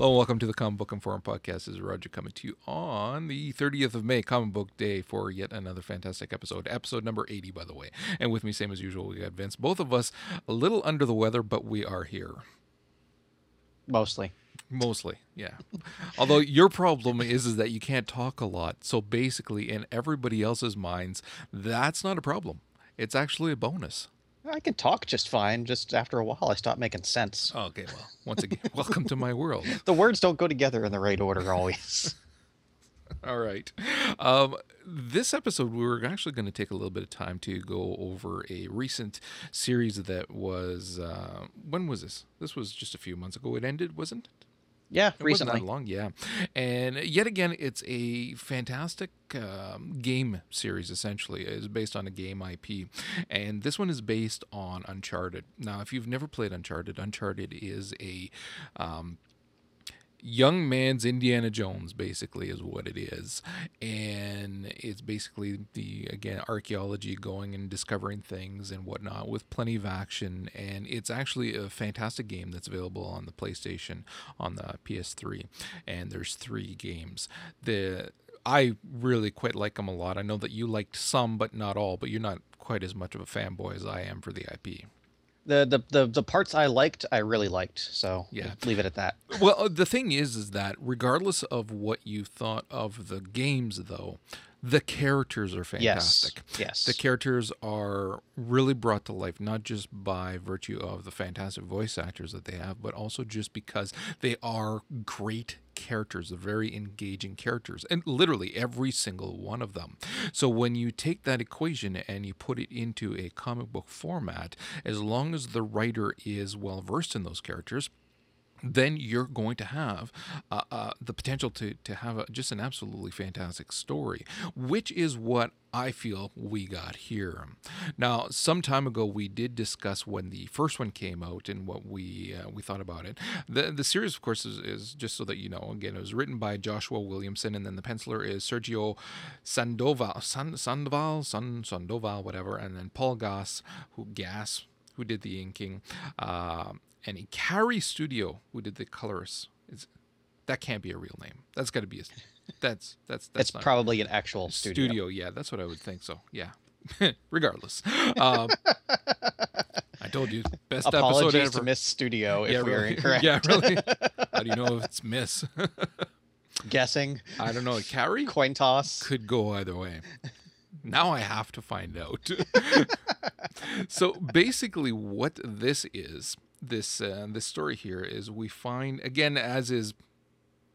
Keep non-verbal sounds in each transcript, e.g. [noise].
Hello, and welcome to the Comic Book Informer podcast. This is Raj coming to you on the 30th of May, Comic Book Day, for yet another fantastic episode. Episode number 80, by the way. And with me, same as usual, we got Vince. Both of us a little under the weather, but we are here. Mostly. Mostly, yeah. Although your problem is is that you can't talk a lot. So basically, in everybody else's minds, that's not a problem. It's actually a bonus. I can talk just fine. Just after a while, I stop making sense. Okay, well, once again, [laughs] welcome to my world. [laughs] The words don't go together in the right order always. [laughs] All right. Um, this episode, we were actually going to take a little bit of time to go over a recent series that was. Uh, when was this? This was just a few months ago. It ended, wasn't it? Yeah, It recently. wasn't that long, yeah. And yet again, it's a fantastic um, game series. Essentially, it's based on a game IP, and this one is based on Uncharted. Now, if you've never played Uncharted, Uncharted is a um, young man's Indiana Jones, basically, is what it is. And it's basically the, again, archaeology going and discovering things and whatnot with plenty of action. And it's actually a fantastic game that's available on the PlayStation, on the PS3. And there's three games. The I really quite like them a lot. I know that you liked some, but not all, but you're not quite as much of a fanboy as I am for the IP. The, the the the parts I liked, I really liked. So Yeah. leave it at that. Well, uh, the thing is, is that regardless of what you thought of the games, though, the characters are fantastic. Yes. Yes. The characters are really brought to life, not just by virtue of the fantastic voice actors that they have, but also just because they are great characters, they're very engaging characters, and literally every single one of them. So when you take that equation and you put it into a comic book format, as long as the writer is well versed in those characters, then you're going to have uh, uh, the potential to, to have a, just an absolutely fantastic story, which is what I feel we got here. Now, some time ago, we did discuss when the first one came out and what we uh, we thought about it. The the series, of course, is, is just so that you know. Again, it was written by Joshua Williamson, and then the penciler is Sergio Sandoval, San, Sandoval, San, Sandoval, whatever, and then Paul Gass, who Gass, who did the inking. Uh, and Ikari Studio, who did the colors. It's, that can't be a real name. That's got to be a. That's that's that's it's not probably an actual studio. studio. Yeah, that's what I would think. So yeah. [laughs] Regardless, um, I told you best episode Apologies ever. to Miss Studio if yeah, we are really. [laughs] incorrect. yeah, really. How do you know if it's Miss? [laughs] Guessing. I don't know. Carrie Coin toss. could go either way. Now I have to find out. so basically, what this is, this uh, this story here is we find again as is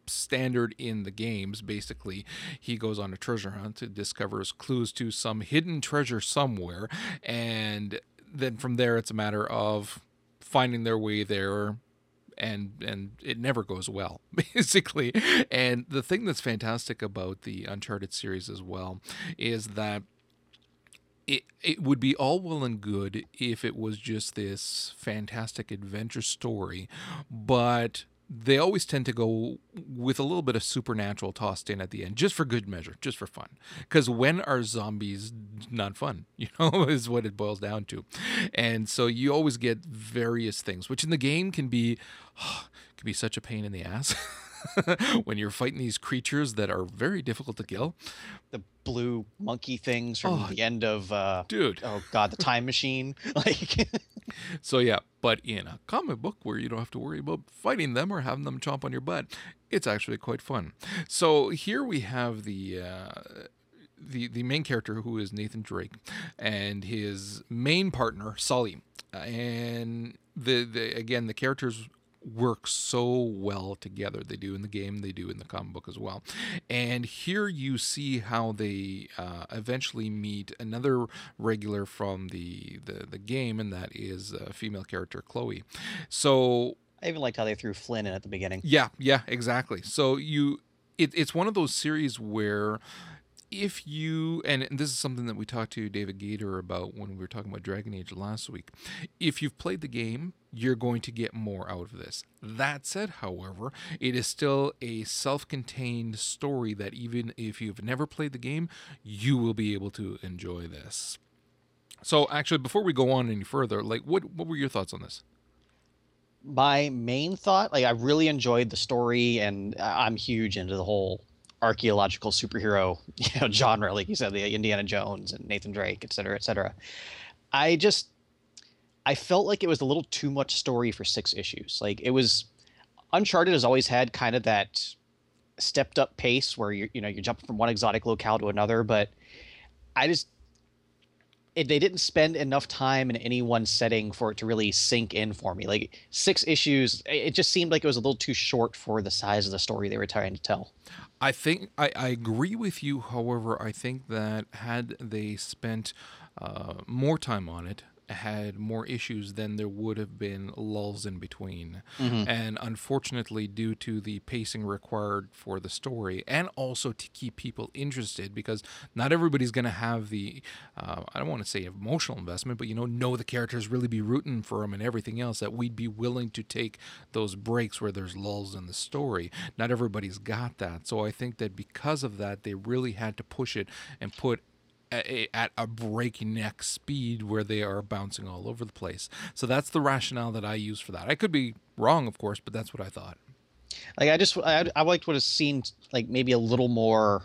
standard in the games. Basically, he goes on a treasure hunt discovers clues to some hidden treasure somewhere, and then from there it's a matter of finding their way there and and it never goes well [laughs] basically and the thing that's fantastic about the uncharted series as well is that it, it would be all well and good if it was just this fantastic adventure story but they always tend to go with a little bit of supernatural tossed in at the end just for good measure just for fun. Because when are zombies not fun? [laughs] You know [laughs] is what it boils down to. And so you always get various things which in the game can be [sighs] can be such a pain in the ass [laughs] [laughs] when you're fighting these creatures that are very difficult to kill The blue monkey things from Oh, the end of uh dude oh god, the time machine. [laughs] Like [laughs] So yeah, but in a comic book where you don't have to worry about fighting them or having them chomp on your butt, it's actually quite fun. So here we have the uh, the the main character who is Nathan Drake, and his main partner Sully, and the the again the characters work so well together. They do in the game, they do in the comic book as well. And here you see how they uh, eventually meet another regular from the, the, the game, and that is a female character, Chloe. So I even liked how they threw Flynn in at the beginning. yeah, yeah, exactly. So you, it, it's one of those series where if you and this is something that we talked to David Gator about when we were talking about Dragon Age last week. If you've played the game, you're going to get more out of this. That said, however, it is still a self-contained story that even if you've never played the game, you will be able to enjoy this. So actually before we go on any further, like what what were your thoughts on this? My main thought, like I really enjoyed the story, and I'm huge into the whole archaeological superhero [laughs] you know genre, like you said, the Indiana Jones and Nathan Drake, et cetera, et cetera. I just I felt like it was a little too much story for six issues. Like it was Uncharted has always had kind of that stepped up pace where you you know you're jumping from one exotic locale to another, but I just it, they didn't spend enough time in any one setting for it to really sink in for me. Like six issues, it just seemed like it was a little too short for the size of the story they were trying to tell. I think I, I agree with you. However, I think that had they spent uh, more time on it, had more issues, than there would have been lulls in between. And unfortunately, due to the pacing required for the story, and also to keep people interested, because not everybody's going to have the uh, I don't want to say emotional investment, but you know, know the characters, really be rooting for them, and everything else. That we'd be willing to take those breaks where there's lulls in the story. Not everybody's got that, so I think that because of that, they really had to push it and put at a breakneck speed where they are bouncing all over the place. So that's the rationale that I use for that. I could be wrong, of course, but that's what I thought. Like I just I, I liked what it seemed like maybe a little more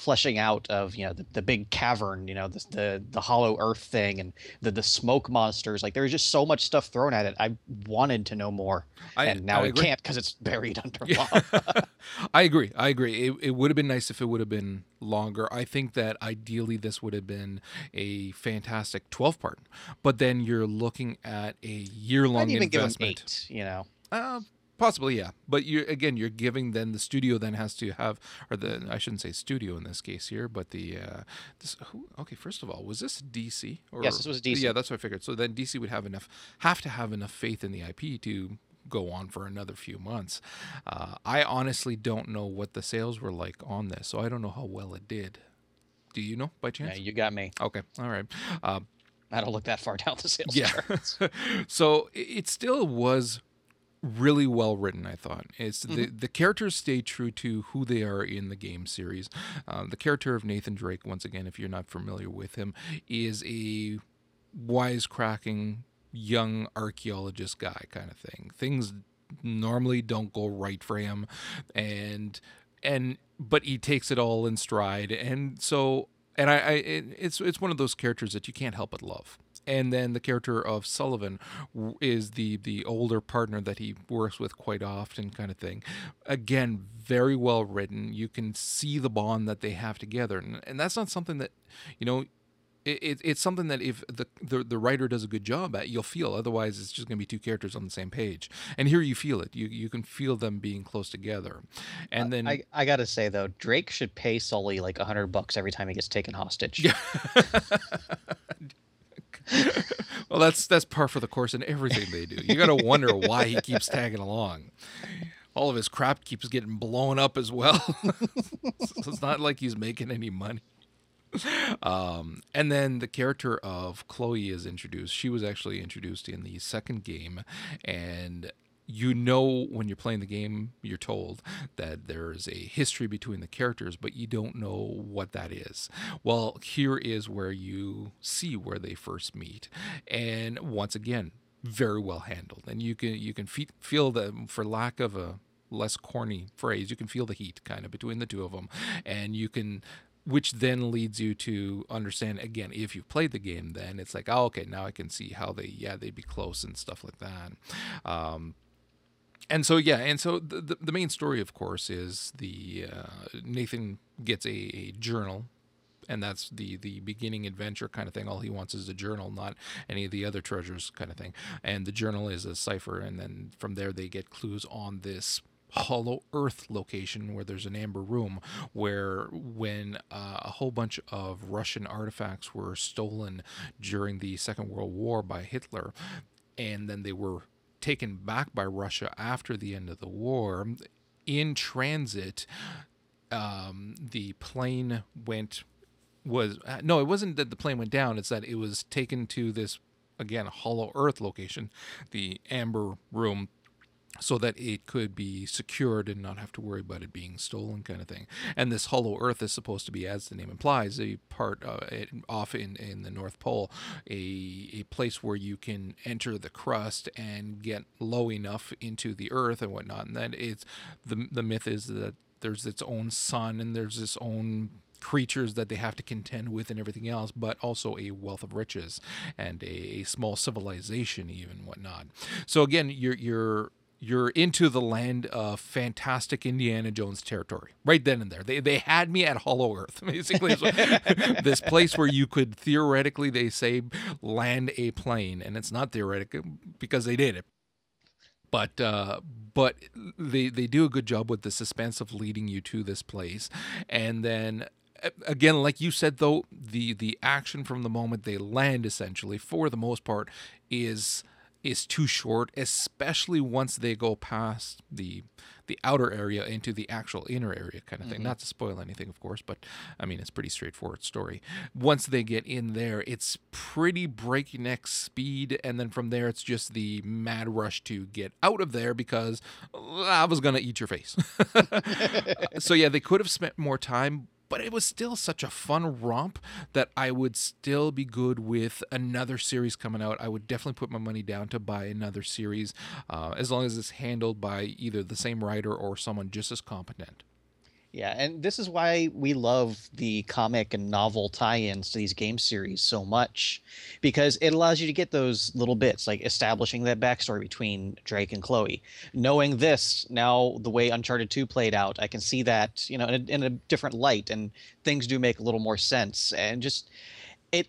fleshing out of you know the, the big cavern you know the, the the hollow earth thing and the the smoke monsters like there was just so much stuff thrown at it i wanted to know more I- and now I we agree. can't because it's buried [laughs] under Yeah. lava [laughs] I agree. I agree. It, it would have been nice if it would have been longer. I think that ideally this would have been a fantastic 12 part, but then you're looking at a year long i'd even give them investment. eight you know Uh, possibly, yeah. But you again, you're giving then the studio then has to have, or the I shouldn't say studio in this case here, but the uh, this who, okay. First of all, was this DC? Or, Yes, this was DC. Yeah, that's what I figured. So then DC would have enough, have to have enough faith in the IP to go on for another few months. Uh, I honestly don't know what the sales were like on this, so I don't know how well it did. Do you know by chance? yeah, you got me Okay, all right. Uh, i don't look that far [laughs] down the sales yeah. [laughs] so it still was really well written. I thought it's the the characters stay true to who they are in the game series. Um, the character of Nathan Drake, once again, if you're not familiar with him, is a wisecracking young archaeologist guy kind of thing. Things normally don't go right for him, and and but he takes it all in stride, and so and I, I it, it's it's one of those characters that you can't help but love. And then the character of Sullivan is the the older partner that he works with quite often, kind of thing. Again, very well written. You can see the bond that they have together, and, and that's not something that you know it, it, it's something that if the, the the writer does a good job at, you'll feel. Otherwise, it's just going to be two characters on the same page. And here you feel it. You you can feel them being close together. And uh, then I, I gotta say though drake should pay sully like a hundred bucks every time he gets taken hostage Yeah. [laughs] [laughs] [laughs] well, that's that's par for the course in everything they do. You got to wonder why he keeps tagging along. All of his crap keeps getting blown up as well. [laughs] so it's not like he's making any money. Um, and then the character of Chloe is introduced. She was actually introduced in the second game, and you know when you're playing the game, you're told that there's a history between the characters, but you don't know what that is. Well, here is where you see where they first meet, and once again, very well handled, and you can you can fe- feel the, for lack of a less corny phrase, you can feel the heat kind of between the two of them, and you can which then leads you to understand again if you've played the game then it's like oh okay now i can see how they yeah they'd be close and stuff like that. Um, and so yeah and so the, the, main story of course is the uh, nathan gets a, a journal and that's the the beginning adventure kind of thing. All he wants is a journal not any of the other treasures kind of thing. And the journal is a cipher and then from there they get clues on this hollow earth location where there's an amber room where when uh, a whole bunch of russian artifacts were stolen during the second world war by hitler and then they were taken back by russia after the end of the war in transit um, the plane went was uh, no, it wasn't that the plane went down. It's that it was taken to this again hollow earth location, the amber room so that it could be secured and not have to worry about it being stolen kind of thing and this hollow earth is supposed to be as the name implies a part uh, it, off in, in the north pole a, a place where you can enter the crust and get low enough into the earth and whatnot and then it's the, the myth is that there's its own sun and there's its own creatures that they have to contend with and everything else, but also a wealth of riches and a, a small civilization, even whatnot. So again, you're you're you're into the land of fantastic Indiana Jones territory right then and there. They they had me at Hollow Earth, [laughs] basically. [laughs] this place where you could theoretically, they say, land a plane, and it's not theoretical because they did it. But uh, but they they do a good job with the suspense of leading you to this place, and then again like you said though the the action from the moment they land essentially for the most part is is too short, especially once they go past the the outer area into the actual inner area kind of thing. Mm-hmm. Not to spoil anything, of course, but I mean it's pretty straightforward story. Once they get in there, it's pretty breakneck speed, and then from there it's just the mad rush to get out of there because I was gonna eat your face. [laughs] so yeah, they could have spent more time, but it was still such a fun romp that I would still be good with another series coming out. I would definitely put my money down to buy another series uh, as long as it's handled by either the same writer or someone just as competent. Yeah, and this is why we love the comic and novel tie-ins to these game series so much, because it allows you to get those little bits, like establishing that backstory between Drake and Chloe. Knowing this now, the way Uncharted Two played out, I can see that you know in a, in a different light, and things do make a little more sense, and just it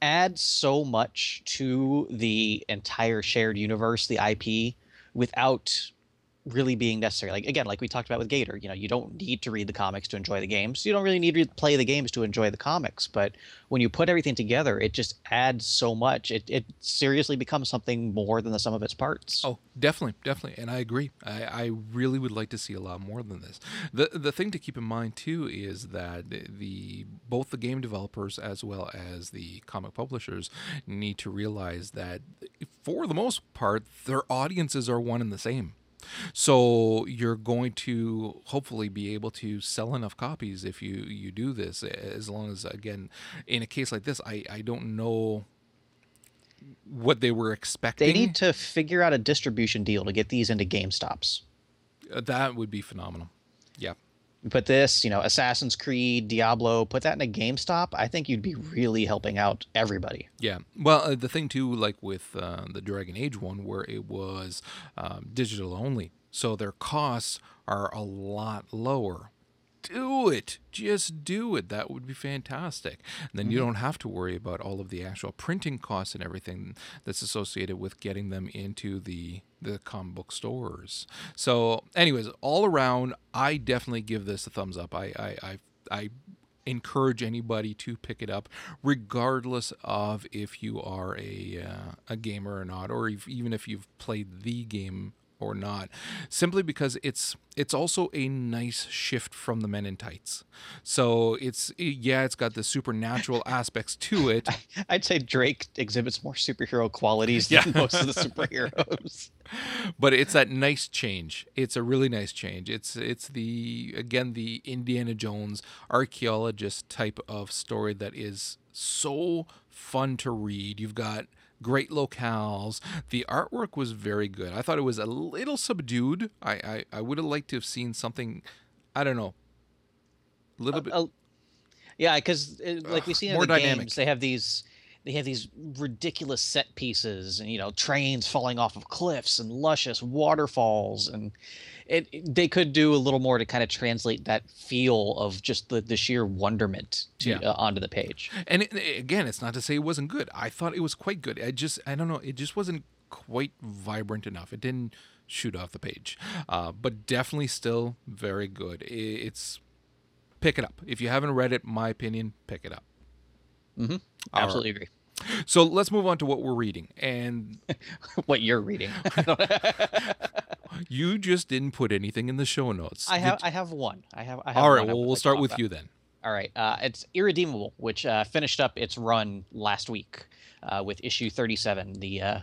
adds so much to the entire shared universe, the IP, without really being necessary. Like again, like we talked about with Gator, you know, you don't need to read the comics to enjoy the games. You don't really need to play the games to enjoy the comics. But when you put everything together, it just adds so much. It it seriously becomes something more than the sum of its parts. Oh, definitely, definitely, and I agree. I, I really would like to see a lot more than this. the The thing to keep in mind too is that the both the game developers as well as the comic publishers need to realize that for the most part, their audiences are one and the same so you're going to hopefully be able to sell enough copies if you you do this. As long as again, in a case like this, I I don't know what they were expecting. They need to figure out a distribution deal to get these into GameStops. Uh, that would be phenomenal. Yeah put this, you know, Assassin's Creed, Diablo, put that in a GameStop, I think you'd be really helping out everybody. Yeah. Well, uh, the thing too, like with uh, the Dragon Age one, where it was um, digital only, so their costs are a lot lower do it. Just do it. That would be fantastic. And then mm-hmm. you don't have to worry about all of the actual printing costs and everything that's associated with getting them into the the comic book stores. So, anyways, all around, I definitely give this a thumbs up. I I I, I encourage anybody to pick it up, regardless of if you are a uh, a gamer or not, or if, even if you've played the game or not simply because it's it's also a nice shift from the men in tights so it's yeah it's got the supernatural [laughs] aspects to it. I'd say drake exhibits more superhero qualities than yeah. most of the [laughs] superheroes. But it's that nice change. It's a really nice change. It's it's the again the indiana jones archaeologist type of story that is so fun to read. You've got great locales. The artwork was very good. I thought it was a little subdued. I I, I would have liked to have seen something. I don't know. A little uh, bit. Uh, yeah, because like we see in the dynamic. games, they have these they have these ridiculous set pieces and you know trains falling off of cliffs and luscious waterfalls and it, it, they could do a little more to kind of translate that feel of just the, the sheer wonderment to, yeah. uh, onto the page. And it, again, it's not to say it wasn't good. I thought it was quite good. I just I don't know. It just wasn't quite vibrant enough. It didn't shoot off the page, uh, but definitely still very good. it's pick it up if you haven't read it. My opinion, pick it up. Mm-hmm. Absolutely right. agree. So let's move on to what we're reading and [laughs] what you're reading. [laughs] you just didn't put anything in the show notes. I have Did- I have one. I have. I have All right, well, we'll like start with about. you then. All right. Uh, it's Irredeemable, which uh, finished up its run last week uh, with issue 37. The, uh,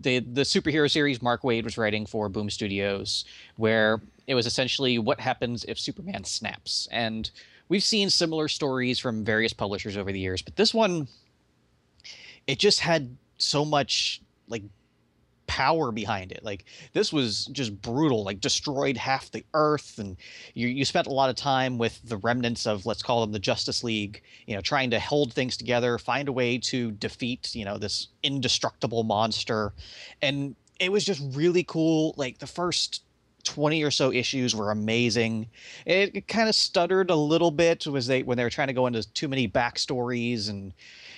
the the superhero series Mark Waid was writing for Boom Studios, where it was essentially what happens if Superman snaps. And we've seen similar stories from various publishers over the years, but this one, it just had so much like power behind it. Like this was just brutal, like destroyed half the earth and you you spent a lot of time with the remnants of let's call them the Justice League, you know, trying to hold things together, find a way to defeat, you know, this indestructible monster. And it was just really cool. Like the first 20 or so issues were amazing. It, it kind of stuttered a little bit was they when they were trying to go into too many backstories and,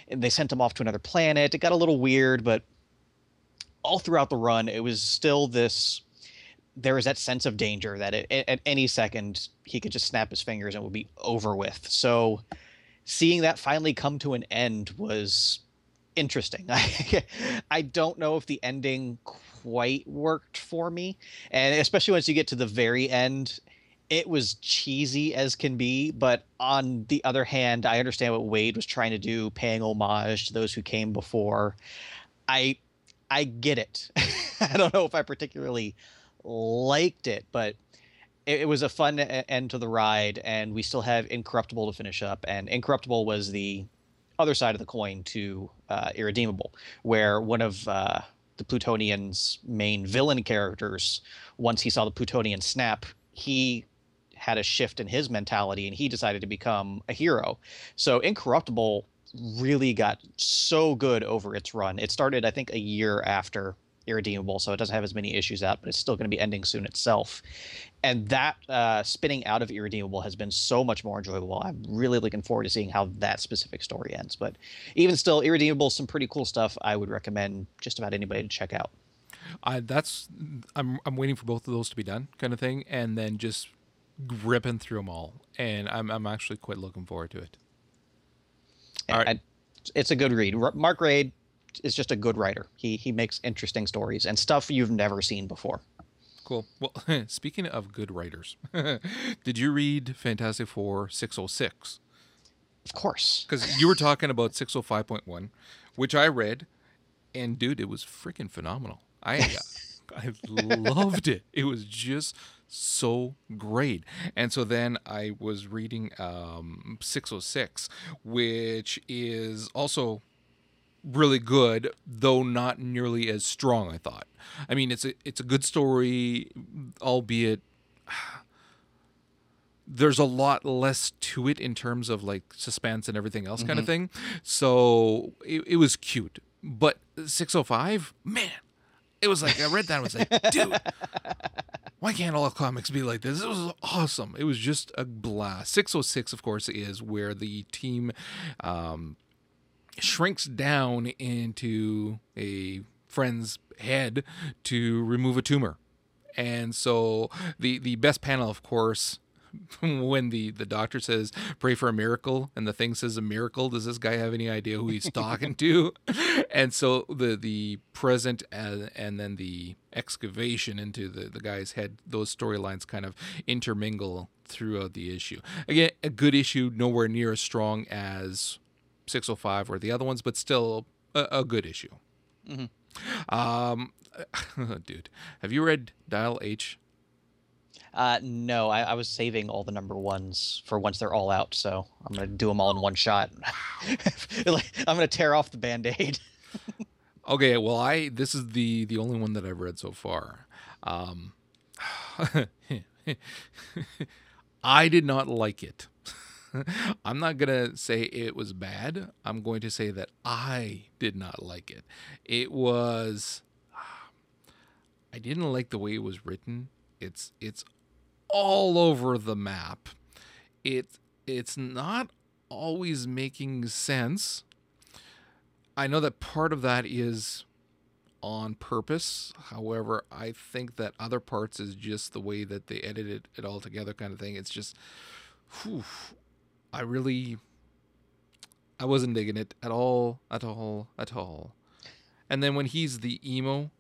and they sent him off to another planet. It got a little weird, but all throughout the run, it was still this. There was that sense of danger that it, at any second he could just snap his fingers and it would be over with. So, seeing that finally come to an end was interesting. [laughs] I, I don't know if the ending quite worked for me, and especially once you get to the very end, it was cheesy as can be. But on the other hand, I understand what Waid was trying to do, paying homage to those who came before. I I get it. [laughs] I don't know if I particularly liked it, but it, was a fun end to the ride, and we still have Incorruptible to finish up. And Incorruptible was the other side of the coin to uh, Irredeemable, where one of uh, the Plutonian's main villain characters, once he saw the Plutonian snap, he had a shift in his mentality and he decided to become a hero. So Incorruptible really got so good over its run. It started, I think, a year after Irredeemable, so it doesn't have as many issues out, but it's still going to be ending soon itself. And that uh, spinning out of Irredeemable has been so much more enjoyable. I'm really looking forward to seeing how that specific story ends. But even still, Irredeemable, some pretty cool stuff. I would recommend just about anybody to check out. I that's I'm I'm waiting for both of those to be done, kind of thing, and then just ripping through them all. And I'm I'm actually quite looking forward to it. All right. And it's a good read. R- Mark Waid is just a good writer. He he makes interesting stories and stuff you've never seen before. Cool. Well, [laughs] speaking of good writers, [laughs] did you read Fantastic Four 606? Of course. Because you were talking about 605.1, which I read, and dude, it was freaking phenomenal. I I loved it. It was just so great. And so then I was reading um, 606, which is also really good, though not nearly as strong. I thought. I mean, it's a it's a good story, albeit [sighs] there's a lot less to it in terms of like suspense and everything else kind of thing. So it, it was cute. But 605, man, it was like I read that and was like, [laughs] dude, why can't all comics be like this? It was awesome. It was just a blast. 606, of course, is where the team um, shrinks down into a friend's head to remove a tumor. And so the the best panel, of course, [laughs] when the the doctor says pray for a miracle and the thing says a miracle. Does this guy have any idea who he's talking to? [laughs] And so the the present and, and then the excavation into the the guy's head those storylines kind of intermingle throughout the issue. Again a good issue nowhere near as strong as 605 or the other ones but still a, a good issue um [laughs] dude have you read dial h Uh, no, I, I was saving all the number ones for once they're all out, so I'm gonna do them all in one shot. [laughs] I'm gonna tear off the band-aid. [laughs] Okay, well, I this is the the only one that I've read so far. Um, I did not like it. [laughs] I'm not gonna say it was bad. I'm going to say that I did not like it. It was. I didn't like the way it was written. It's it's all over the map. It it's not always making sense. I know that part of that is on purpose. However, I think that other parts is just the way that they edited it all together, kind of thing. It's just, whew, I really, I wasn't digging it at all, at all, at all. And then when he's the emo,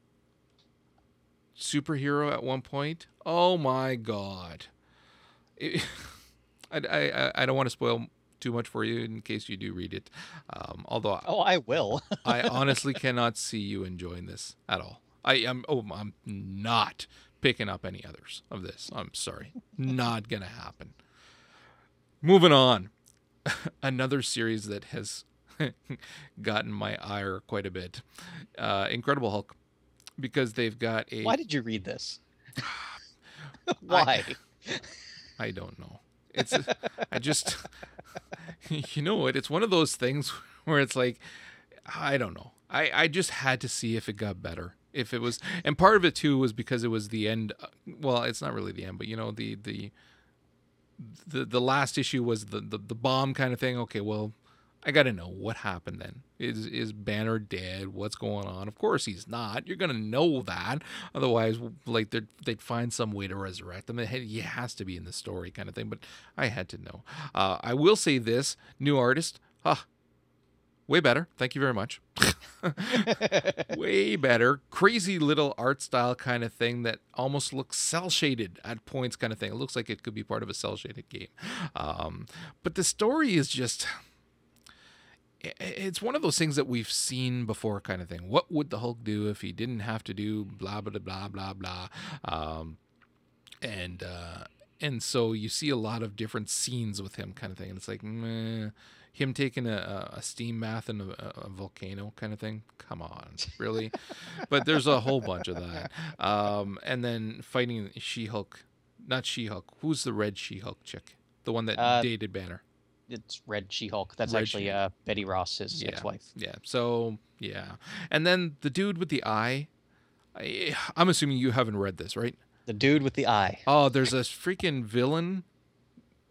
superhero at one point. Oh my god! It, [laughs] I, I I don't want to spoil too much for you in case you do read it. Um, although Oh, I will. [laughs] I honestly cannot see you enjoying this at all. I am. Oh, I'm not picking up any others of this. I'm sorry, not gonna happen. Moving on, [laughs] another series that has [laughs] gotten my ire quite a bit. Uh, Incredible Hulk, because they've got a. Why did you read this? [sighs] Why? I don't know. It's I just [laughs] you know what? It's one of those things where it's like I don't know. I I just had to see if it got better. If it was and part of it too was because it was the end uh, well, it's not really the end, but you know the the the the last issue was the the, the bomb kind of thing. Okay, well, I got to know what happened then. Is is Banner dead? What's going on? Of course he's not. You're gonna know that. Otherwise, like they'd they'd find some way to resurrect him. He has to be in the story, kind of thing. But I had to know. Uh, I will say this: new artist, ah, way better. Thank you very much. [laughs] way better. Crazy little art style kind of thing that almost looks cell shaded at points, kind of thing. It looks like it could be part of a cell shaded game. Um, but the story is just it's one of those things that we've seen before kind of thing what would the hulk do if he didn't have to do blah blah blah blah blah um, and uh, and so you see a lot of different scenes with him kind of thing and it's like meh, him taking a, a steam bath in a, a, volcano kind of thing come on really but there's a whole bunch of that um, and then fighting she-hulk not she-hulk who's the red she-hulk chick the one that Uh, dated banner it's Red She-Hulk. That's Red actually uh, Betty Ross, his Yeah. ex-wife. Yeah. So yeah, and then the dude with the eye. I, I'm assuming you haven't read this, right? The dude with the eye. Oh, there's a freaking villain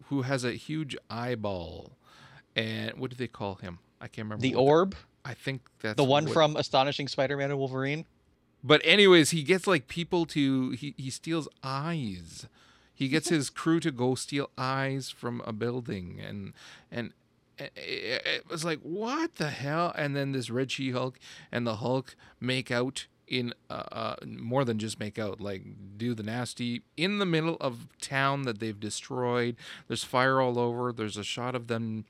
who has a huge eyeball, and what do they call him? I can't remember. The orb, I think that's the one what- from Astonishing Spider-Man and Wolverine. But anyways, he gets like people to he he steals eyes. He gets his [laughs] crew to go steal eyes from a building, and and it, it it was like what the hell? And then this Red She Hulk and the Hulk make out in uh, uh, more than just make out, like do the nasty in the middle of town that they've destroyed. There's fire all over. There's a shot of them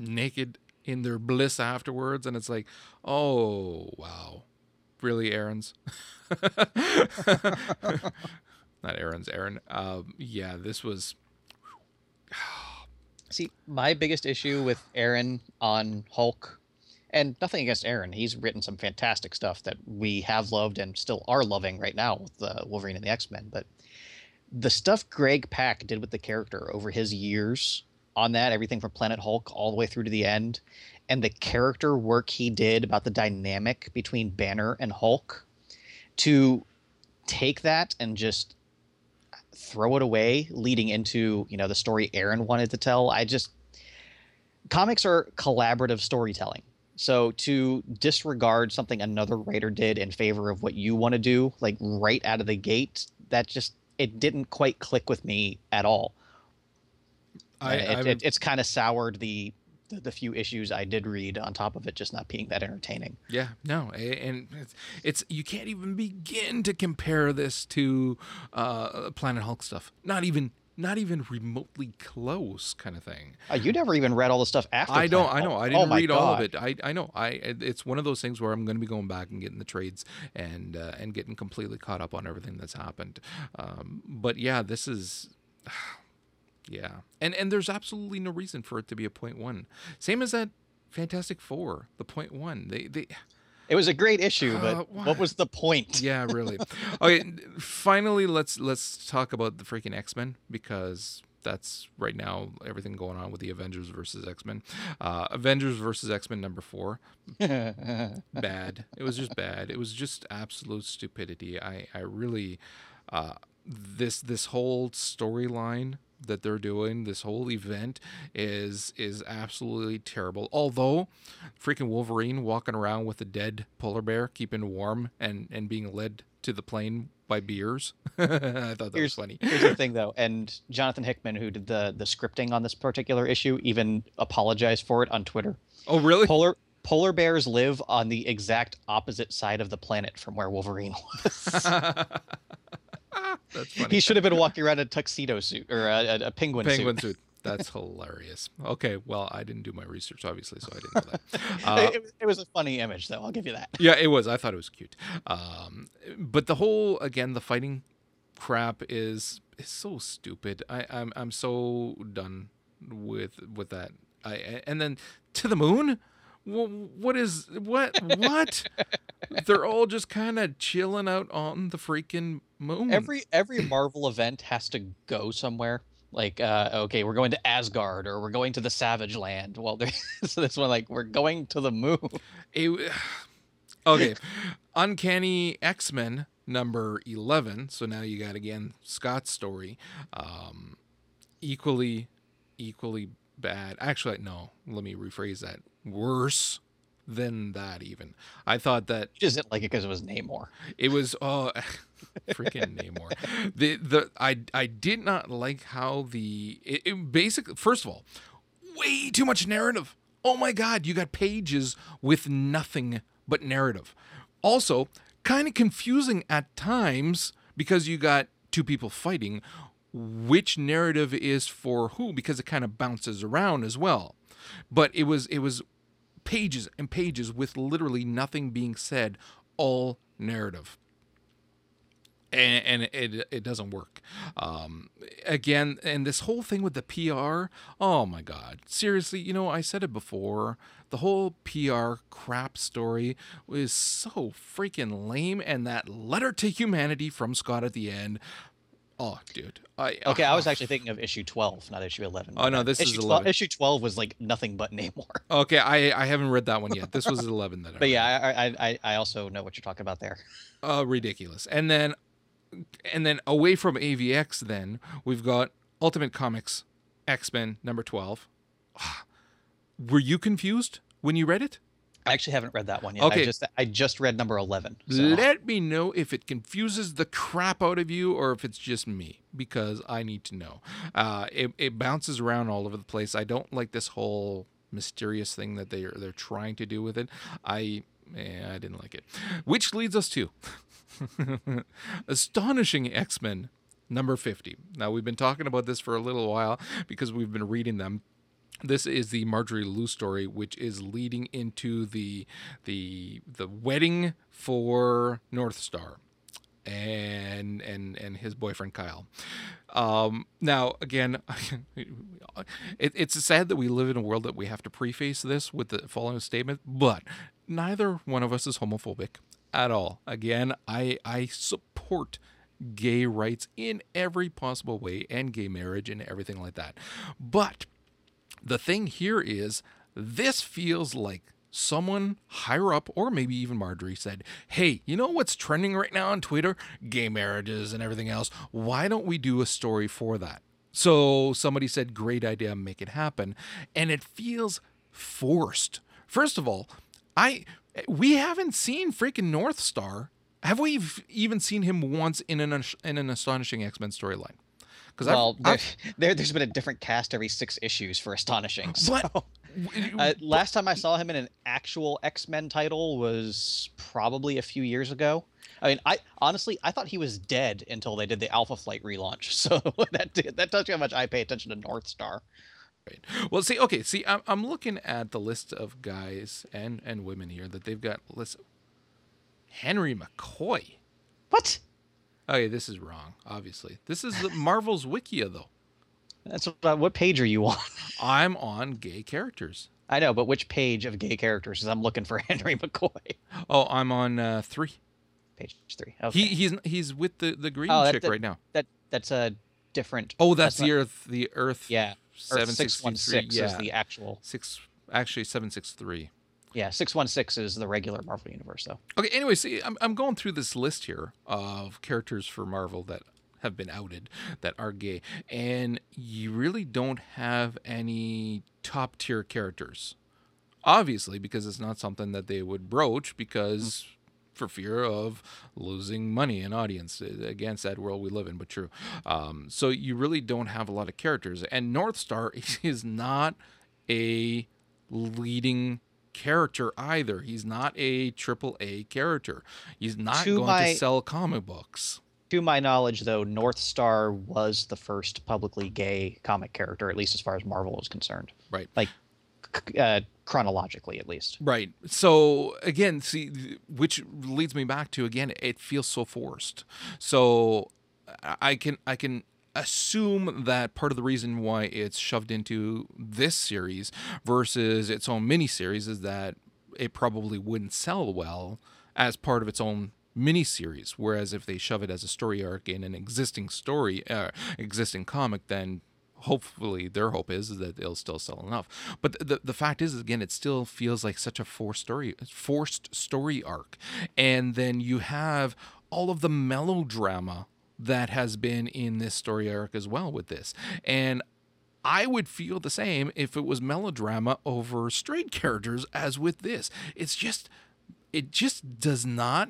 naked in their bliss afterwards, and it's like, oh wow, really, Aaron's. [laughs] Not Aaron's, Aaron. Um, yeah, this was. See, my biggest issue with Aaron on Hulk, and nothing against Aaron, he's written some fantastic stuff that we have loved and still are loving right now with uh, Wolverine and the X Men. But the stuff Greg Pak did with the character over his years on that, everything from Planet Hulk all the way through to the end, and the character work he did about the dynamic between Banner and Hulk, to take that and just throw it away leading into you know the story aaron wanted to tell. I just comics are collaborative storytelling. So to disregard something another writer did in favor of what you want to do like right out of the gate that just it didn't quite click with me at all I, it, it, it's kind of soured the, the the few issues i did read on top of it just not being that entertaining Yeah, no, and it's, it's you can't even begin to compare this to uh, Planet Hulk stuff. Not even, not even remotely close, kind of thing. uh, you never even read all the stuff after I don't, I know, I Oh didn't my read all of it. I, I know, I. It's one of those things where I'm going to be going back and getting the trades and uh, and getting completely caught up on everything that's happened. Um, but yeah, this is. [sighs] Yeah, and and there's absolutely no reason for it to be a point one. Same as that Fantastic Four, the point one. They they It was a great issue, Uh, but what was the point? [laughs] yeah, really. okay, finally, let's let's talk about the freaking X Men because that's right now everything going on with the Avengers versus X Men. Uh, Avengers versus X Men number four, [laughs] bad. It was just bad. It was just absolute stupidity. I I really, uh, this this whole storyline that they're doing this whole event is is absolutely terrible although freaking wolverine walking around with a dead polar bear keeping warm and and being led to the plane by beers [laughs] i thought that Here's- was funny Here's the thing, [laughs] though, and Jonathan Hickman, who did the the scripting on this particular issue, even apologized for it on Twitter. oh really Polar polar bears live on the exact opposite side of the planet from where Wolverine was. [laughs] [laughs] That's funny. he should have been walking around in a tuxedo suit or a, a, a penguin, Penguin suit. suit. [laughs] That's hilarious. Okay, well, I didn't do my research, obviously, so I didn't know that. [laughs] Uh, it, it was a funny image, though. I'll give you that. yeah, it was. I thought it was cute. Um, but the whole, again, the fighting crap is is so stupid. I, I'm I'm so done with with that. I and then to the moon. Wha- What is what what? They're all just kind of chilling out on the freaking moon. Every every Marvel event has to go somewhere. Like, uh, okay, we're going to Asgard or we're going to the Savage Land. Well, [laughs] there, so this one, like, we're going to the moon. It- [sighs] okay, Uncanny X Men number eleven. So now you got again Scott's story, um, equally, equally bad. Actually, no. Let me rephrase that. Worse than that. Even I thought that Just didn't like it because it was Namor. it was oh [laughs] freaking Namor. The the I I did not like how the it, it basically first of all, way too much narrative. Oh my god, you got pages with nothing but narrative. Also, kind of confusing at times because you got two people fighting which narrative is for who because it kind of bounces around as well. But it was it was pages and pages with literally nothing being said, all narrative. And, and it it doesn't work. Um, again, and this whole thing with the PR, oh my God, seriously, you know, I said it before. The whole PR crap story was so freaking lame, and that letter to humanity from Scott at the end. Oh, dude. I Okay, I was actually thinking of issue 12, not issue 11. Oh, no, this is issue 12, Issue 12 was like nothing but Namor. [laughs] Okay, I I haven't read that one yet. This was eleven that I But read. yeah, I, I, I, I also know what you're talking about there. uh, ridiculous. And then, and then away from AVX, then we've got Ultimate Comics X Men number twelve. [sighs] Were you confused when you read it? I actually haven't read that one yet. Okay. I just I just read number 11. So. Let me know if it confuses the crap out of you or if it's just me, because I need to know. Uh, it, it bounces around all over the place. I don't like this whole mysterious thing that they're they're trying to do with it. I eh, I didn't like it. Which leads us to [laughs] astonishing X Men number fifty. Now we've been talking about this for a little while because we've been reading them this is the Marjorie Liu story, which is leading into the the the wedding for Northstar and and and his boyfriend Kyle. Um, now again, [laughs] it, it's sad that we live in a world that we have to preface this with the following statement, but neither one of us is homophobic at all. Again, I I support gay rights in every possible way and gay marriage and everything like that. But the thing here is, this feels like someone higher up, or maybe even Marjorie, said, Hey, you know what's trending right now on Twitter? Gay marriages and everything else. Why don't we do a story for that? So somebody said, Great idea, make it happen. And it feels forced. First of all, I we haven't seen freaking Northstar. Have we even seen him once in an in an astonishing X Men storyline? Because Well, there, there, there's been a different cast every six issues for Astonishing. So. But- [laughs] Uh, last time I saw him in an actual X Men title was probably a few years ago. I mean, I honestly I thought he was dead until they did the Alpha Flight relaunch. [laughs] So that did, that tells you how much I pay attention to Northstar. Right. Well, see, okay, see, I'm, I'm looking at the list of guys and and women here that they've got. Listen, Henry McCoy. What? Okay, this is wrong. Obviously, this is the [laughs] Marvel's Wikia though. That's what, what page are you on? [laughs] I'm on gay characters. I know, but which page of gay characters? Because I'm looking for [laughs] Henry McCoy. Oh, I'm on uh, three. Page three. Okay. He he's he's with the the green Oh, that- chick that- right now. that that's a different. Oh, that's, not- the Earth. The Earth. Yeah. Seven six one six is the actual. Six. Actually, seven six three. Yeah, six one six is the regular Marvel universe though. Okay. Anyway, see, I'm I'm going through this list here of characters for Marvel that have been outed that are gay, and you really don't have any top tier characters. Obviously, because it's not something that they would broach because mm. For fear of losing money and audience again sad world we live in but true um, so you really don't have a lot of characters and Northstar [laughs] is not a leading character either. He's not a triple A character. He's not To going my- to sell comic books. To my knowledge, though, Northstar was the first publicly gay comic character, at least as far as Marvel is concerned. Right. Like, uh, chronologically, at least. Right. So again, see, which leads me back to again, it feels so forced. So I can I can assume that part of the reason why it's shoved into this series versus its own miniseries is that it probably wouldn't sell well as part of its own miniseries. Whereas if they shove it as a story arc in an existing story, uh, existing comic, then hopefully their hope is, is that it'll still sell enough. But the the fact is, again, it still feels like such a forced story, forced story arc, and then you have all of the melodrama that has been in this story arc as well with this, and. I would feel the same if it was melodrama over straight characters as with this. It's just it just does not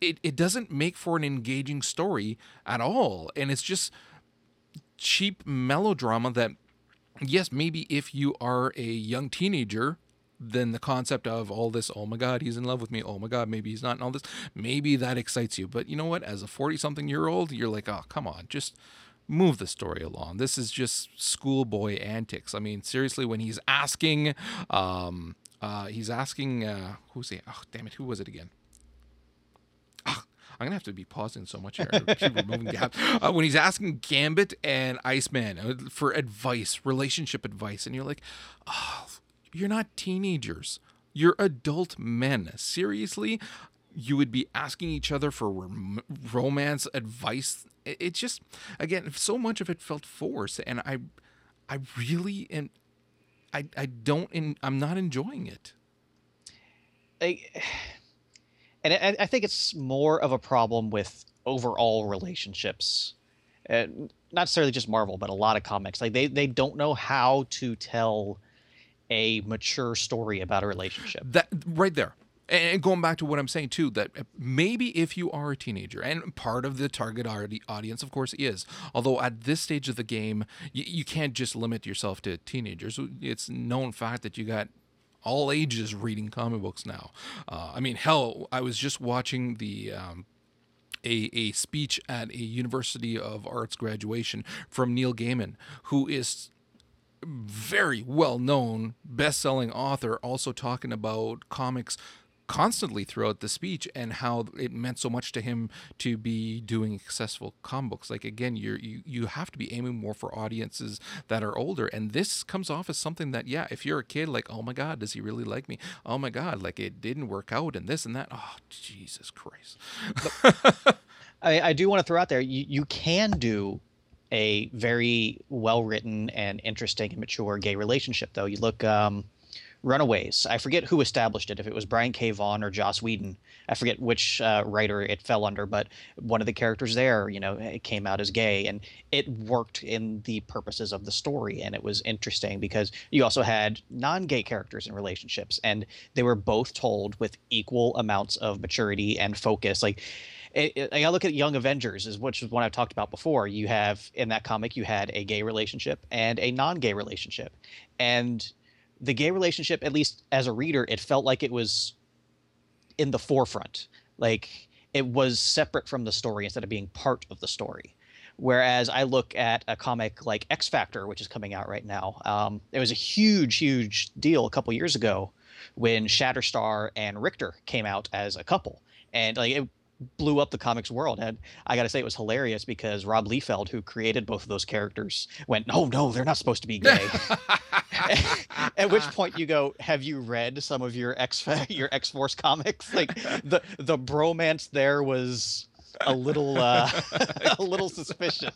it, it doesn't make for an engaging story at all. And it's just cheap melodrama that yes, maybe if you are a young teenager, then the concept of all this, oh my God, he's in love with me. Oh my God, maybe he's not, and all this, maybe that excites you. But you know what? As a 40 something year old, you're like, oh, come on, just move the story along. This is just schoolboy antics. I mean, seriously, when he's asking, um, uh, he's asking, uh, who's he? Oh, damn it, who was it again? I'm gonna have to be pausing so much here, keep removing gaps. [laughs] Uh, when he's asking Gambit and Iceman uh, for advice, relationship advice, and you're like, oh, you're not teenagers. You're adult men. Seriously, you would be asking each other for rom- romance advice. It, it just, again, so much of it felt forced, and I, I really am. I, I don't. In, I'm not enjoying it. I, and I, I think it's more of a problem with overall relationships, uh, not necessarily just Marvel, but a lot of comics. Like they they don't know how to tell a mature story about a relationship. That right there. And going back to what I'm saying too, that maybe if you are a teenager, and part of the target audience, of course, is, although at this stage of the game, you, you can't just limit yourself to teenagers. It's known fact that you got all ages reading comic books now. Uh, I mean, hell, I was just watching the. Um, a, a speech at a University of Arts graduation from Neil Gaiman, who is very well known best selling author, also talking about comics constantly throughout the speech and how it meant so much to him to be doing successful comic books. Like again you're you, you have to be aiming more for audiences that are older. And this comes off as something that yeah if you're a kid like oh my god does he really like me? Oh my god like it didn't work out and this and that. Oh jesus christ. [laughs] I, I do want to throw out there you, you can do a very well written and interesting and mature gay relationship though. You look um, runaways. I forget who established it if it was brian k. Vaughan or joss whedon. I forget which uh, writer it fell under but one of the characters there you know it came out as gay and it worked in the purposes of the story and it was interesting because you also had non-gay characters in relationships and they were both told with equal amounts of maturity and focus. Like it, it, I look at Young Avengers, is which is one I've talked about before. You have in that comic, you had a gay relationship and a non-gay relationship, and the gay relationship, at least as a reader, it felt like it was in the forefront, like it was separate from the story instead of being part of the story. Whereas I look at a comic like X Factor, which is coming out right now, um, it was a huge, huge deal a couple years ago when Shatterstar and Richter came out as a couple, and like it blew up the comics world. And I got to say, it was hilarious because Rob Liefeld, who created both of those characters, went, "No, no, they're not supposed to be gay." [laughs] [laughs] At which point you go, "Have you read some of your X [laughs] your X Force comics? Like the the bromance there was." A little uh, [laughs] [laughs] a little suspicious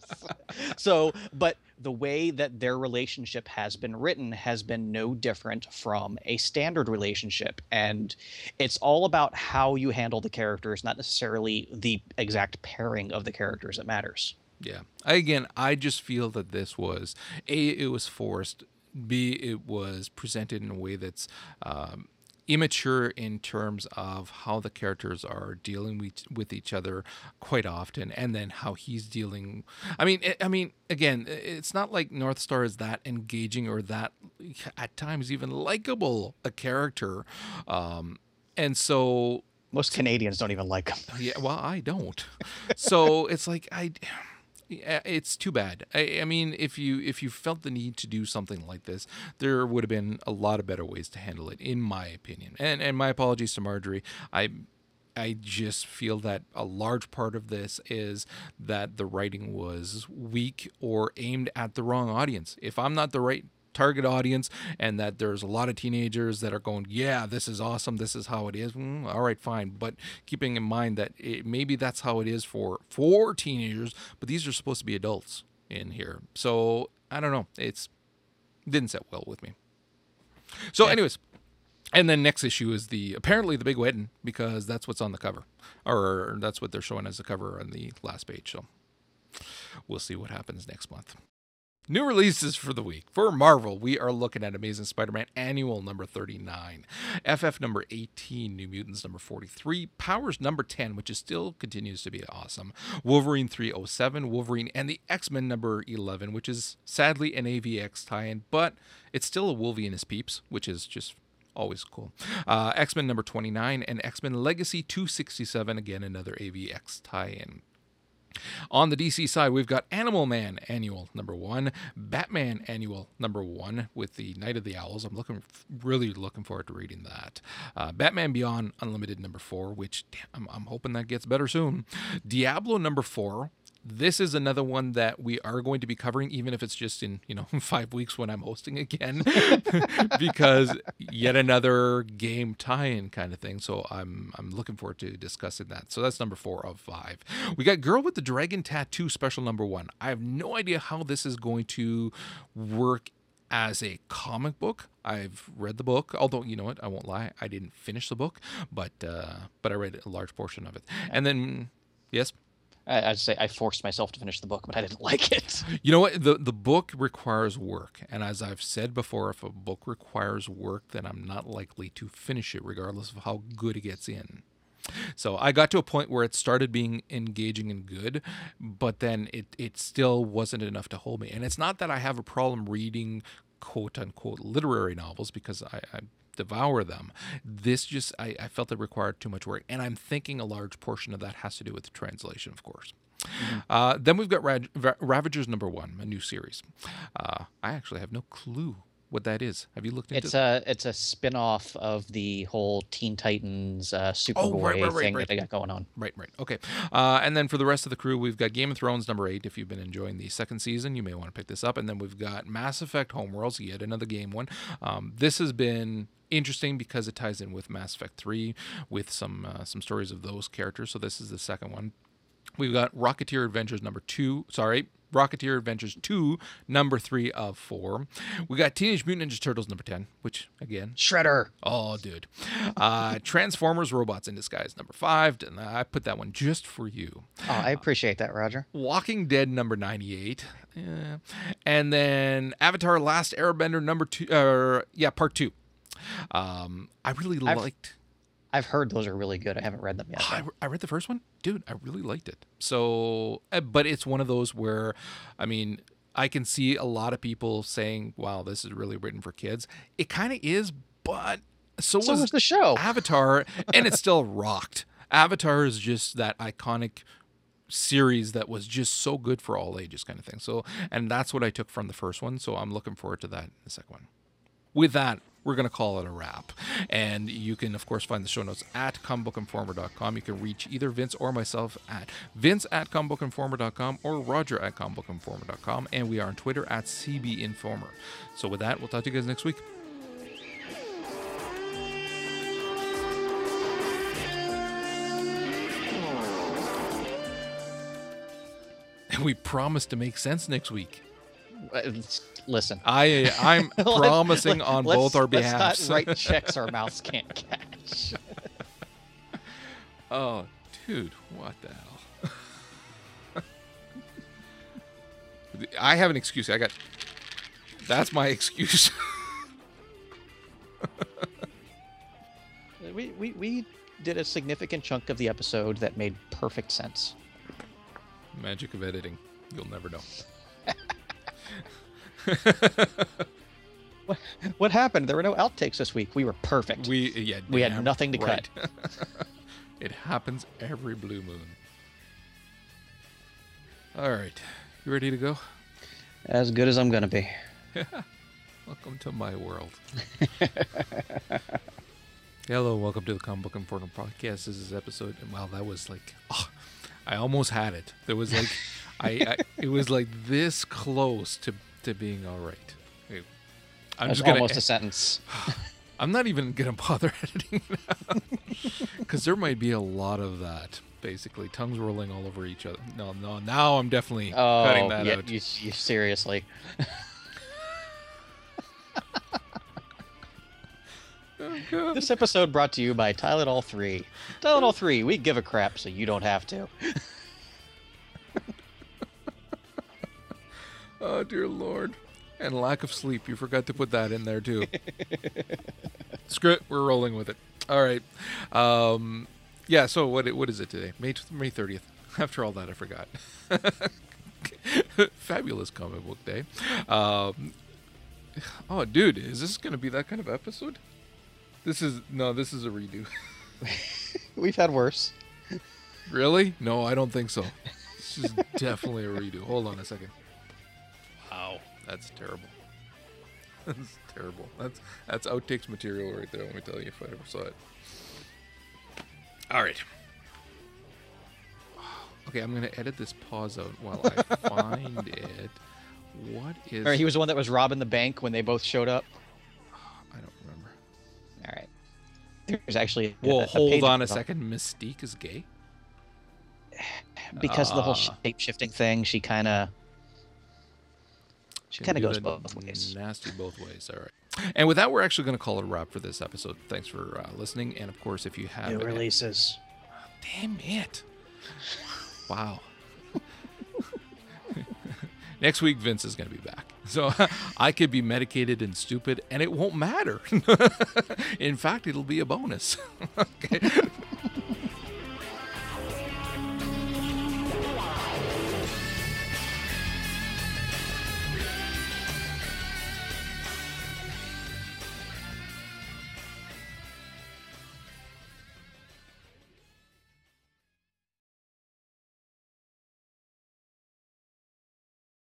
so but the way that their relationship has been written has been no different from a standard relationship and it's all about how you handle the characters not necessarily the exact pairing of the characters that matters Yeah. Again, I just feel that this was a it was forced. B it was presented in a way that's um, immature in terms of how the characters are dealing with, with each other quite often and then how he's dealing i mean eh, i mean again eh, it's not like Northstar is that engaging or that eh, at times even likable a character um, and so Most Canadians don't even like him. yeah well i don't so it's like i it's too bad. I, I mean, if you if you felt the need to do something like this, there would have been a lot of better ways to handle it, in my opinion. And and my apologies to Marjorie. I I just feel that a large part of this is that the writing was weak or aimed at the wrong audience. If I'm not the right target audience and that there's a lot of teenagers that are going yeah this is awesome. This is how it is. Mm, all right fine. But keeping in mind that it, maybe that's how it is for for teenagers but these are supposed to be adults in here. So i don't know. It's didn't set well with me. So Yeah. anyways and then next issue is the apparently the big wedding because that's what's on the cover. Or that's what they're showing as a cover on the last page. So we'll see what happens next month New releases for the week. For Marvel, we are looking at Amazing Spider Man Annual number 39, FF number 18, New Mutants number 43, Powers number 10, which is still continues to be awesome, Wolverine 307, Wolverine, and the X Men number 11, which is sadly an AVX tie in, but it's still a Wolvie and his peeps, which is just always cool. Uh, X Men number 29, and X Men Legacy 267, again, another AVX tie in. On the DC side, we've got Animal Man Annual number one, Batman Annual number one with the Night of the Owls. I'm looking really looking forward to reading that. Uh, Batman Beyond Unlimited number four, which damn, I'm, I'm hoping that gets better soon. Diablo number four. This is another one that we are going to be covering, even if it's just in you know [laughs] five weeks when I'm hosting again, [laughs] because yet another game tie-in kind of thing. So I'm I'm looking forward to discussing that. So that's number four of five. We got Girl with the Dragon Tattoo special number one. I have no idea how this is going to work as a comic book. I've read the book, although you know what, I won't lie, I didn't finish the book, but uh, but I read a large portion of it. And then yes. I, I'd say I forced myself to finish the book, but I didn't [laughs] like it. You know what? The the book requires work, and as I've said before, if a book requires work, then I'm not likely to finish it, regardless of how good it gets in. So I got to a point where it started being engaging and good, but then it it still wasn't enough to hold me. And it's not that I have a problem reading quote unquote literary novels because I, I devour them. This just I, I felt it required too much work, and I'm thinking a large portion of that has to do with the translation, of course. Uh, then we've got Rag- Ra- Ravagers number one, a new series. Uh, I actually have no clue what that is. Have you looked into It's a it's a spin-off of the whole Teen Titans uh, Superboy Oh, right, right, right, thing that they got going on. Right, right. Okay. Uh, and then for the rest of the crew, we've got Game of Thrones number eight. If you've been enjoying the second season, you may want to pick this up. And then we've got Mass Effect Homeworlds, yet another game one. Um, this has been interesting because it ties in with Mass Effect 3 with some uh, some stories of those characters. So this is the second one. We've got Rocketeer Adventures number two. Sorry, Rocketeer Adventures 2, number three of four. We got Teenage Mutant Ninja Turtles number 10, which, again, Shredder. Oh, dude. Uh, Transformers Robots in Disguise, number five. And I put that one just for you. Oh, I appreciate that, Roger. Walking Dead, number 98. Yeah. And then Avatar Last Airbender, number two. Uh, yeah, part two. Um, I really I've- liked. I've heard those are really good. I haven't read them yet. I. I read the first one, dude. I really liked it. So, uh, but it's one of those where, I mean, I can see a lot of people saying, "Wow, this is really written for kids." It kind of is, but so, So was was the show. Avatar, and it still [laughs] rocked. Avatar is just that iconic series that was just so good for all ages, kind of thing. So, and that's what I took from the first one. So I'm looking forward to that in the second one. With that, we're going to call it a wrap. And you can, of course, find the show notes at comicbookinformer.com. You can reach either Vince or myself at vince at comicbookinformer.com or roger at comicbookinformer.com. And we are on Twitter at cbinformer. So with that, we'll talk to you guys next week. And we promise to make sense next week. Listen. I I'm [laughs] promising on both our let's not write [laughs] checks our mouths can't catch. [laughs] oh, dude, what the hell? I have an excuse. I got. That's my excuse. we, we we did a significant chunk of the episode that made perfect sense. Magic of editing. You'll never know. What, what happened? There were no outtakes this week. We were perfect. we yeah. We had nothing to right. [laughs] it happens every blue moon. All right. You ready to go? As good as I'm gonna be. [laughs] Welcome to my world. [laughs] Hello, welcome to the Comic Book Informer podcast. This is episode. Wow, that was like, oh, I almost had it. There was like, I, I, it was like this close to to being all right. I'm That's just gonna. almost a sentence. [sighs] I'm not even gonna bother [laughs] editing it because [laughs] there might be a lot of that. Basically, tongues rolling all over each other. No, no. Now I'm definitely Oh, cutting that yeah, out. you, you seriously. [laughs] Oh, This episode brought to you by Tylenol 3. Tylenol 3, we give a crap so you don't have to. Oh dear lord. And lack of sleep. You forgot to put that in there too. [laughs] Screw it. We're rolling with it. All right. Um, yeah. So what? What is it today? May May thirtieth. [laughs] After all that, I forgot. [laughs] Fabulous comic book day. Um, oh, dude, is this going to be that kind of episode? This is no. This is a redo. We've had worse. really? No, I don't think so. This is definitely a redo. Hold on a second. Wow, that's terrible. [laughs] That's terrible. That's that's outtakes material right there. Let me tell you, if I ever saw it. All right. Okay, I'm gonna edit this pause out while I [laughs] find it. What is? Or he was the one that was robbing the bank when they both showed up. I don't remember. All right. There's actually. Well, a hold on a about- second. Mystique is gay. [sighs] Because of the whole Ah. shape shifting thing, she kind of. She kind of goes both ways. Nasty both ways. All right. And with that, we're actually going to call it a wrap for this episode. Thanks for uh, listening. And of course, if you have New releases. Damn it. Wow. [laughs] Next week, Vince is going to be back. So [laughs] I could be medicated and stupid, and it won't matter. [laughs] In fact, it'll be a bonus. okay.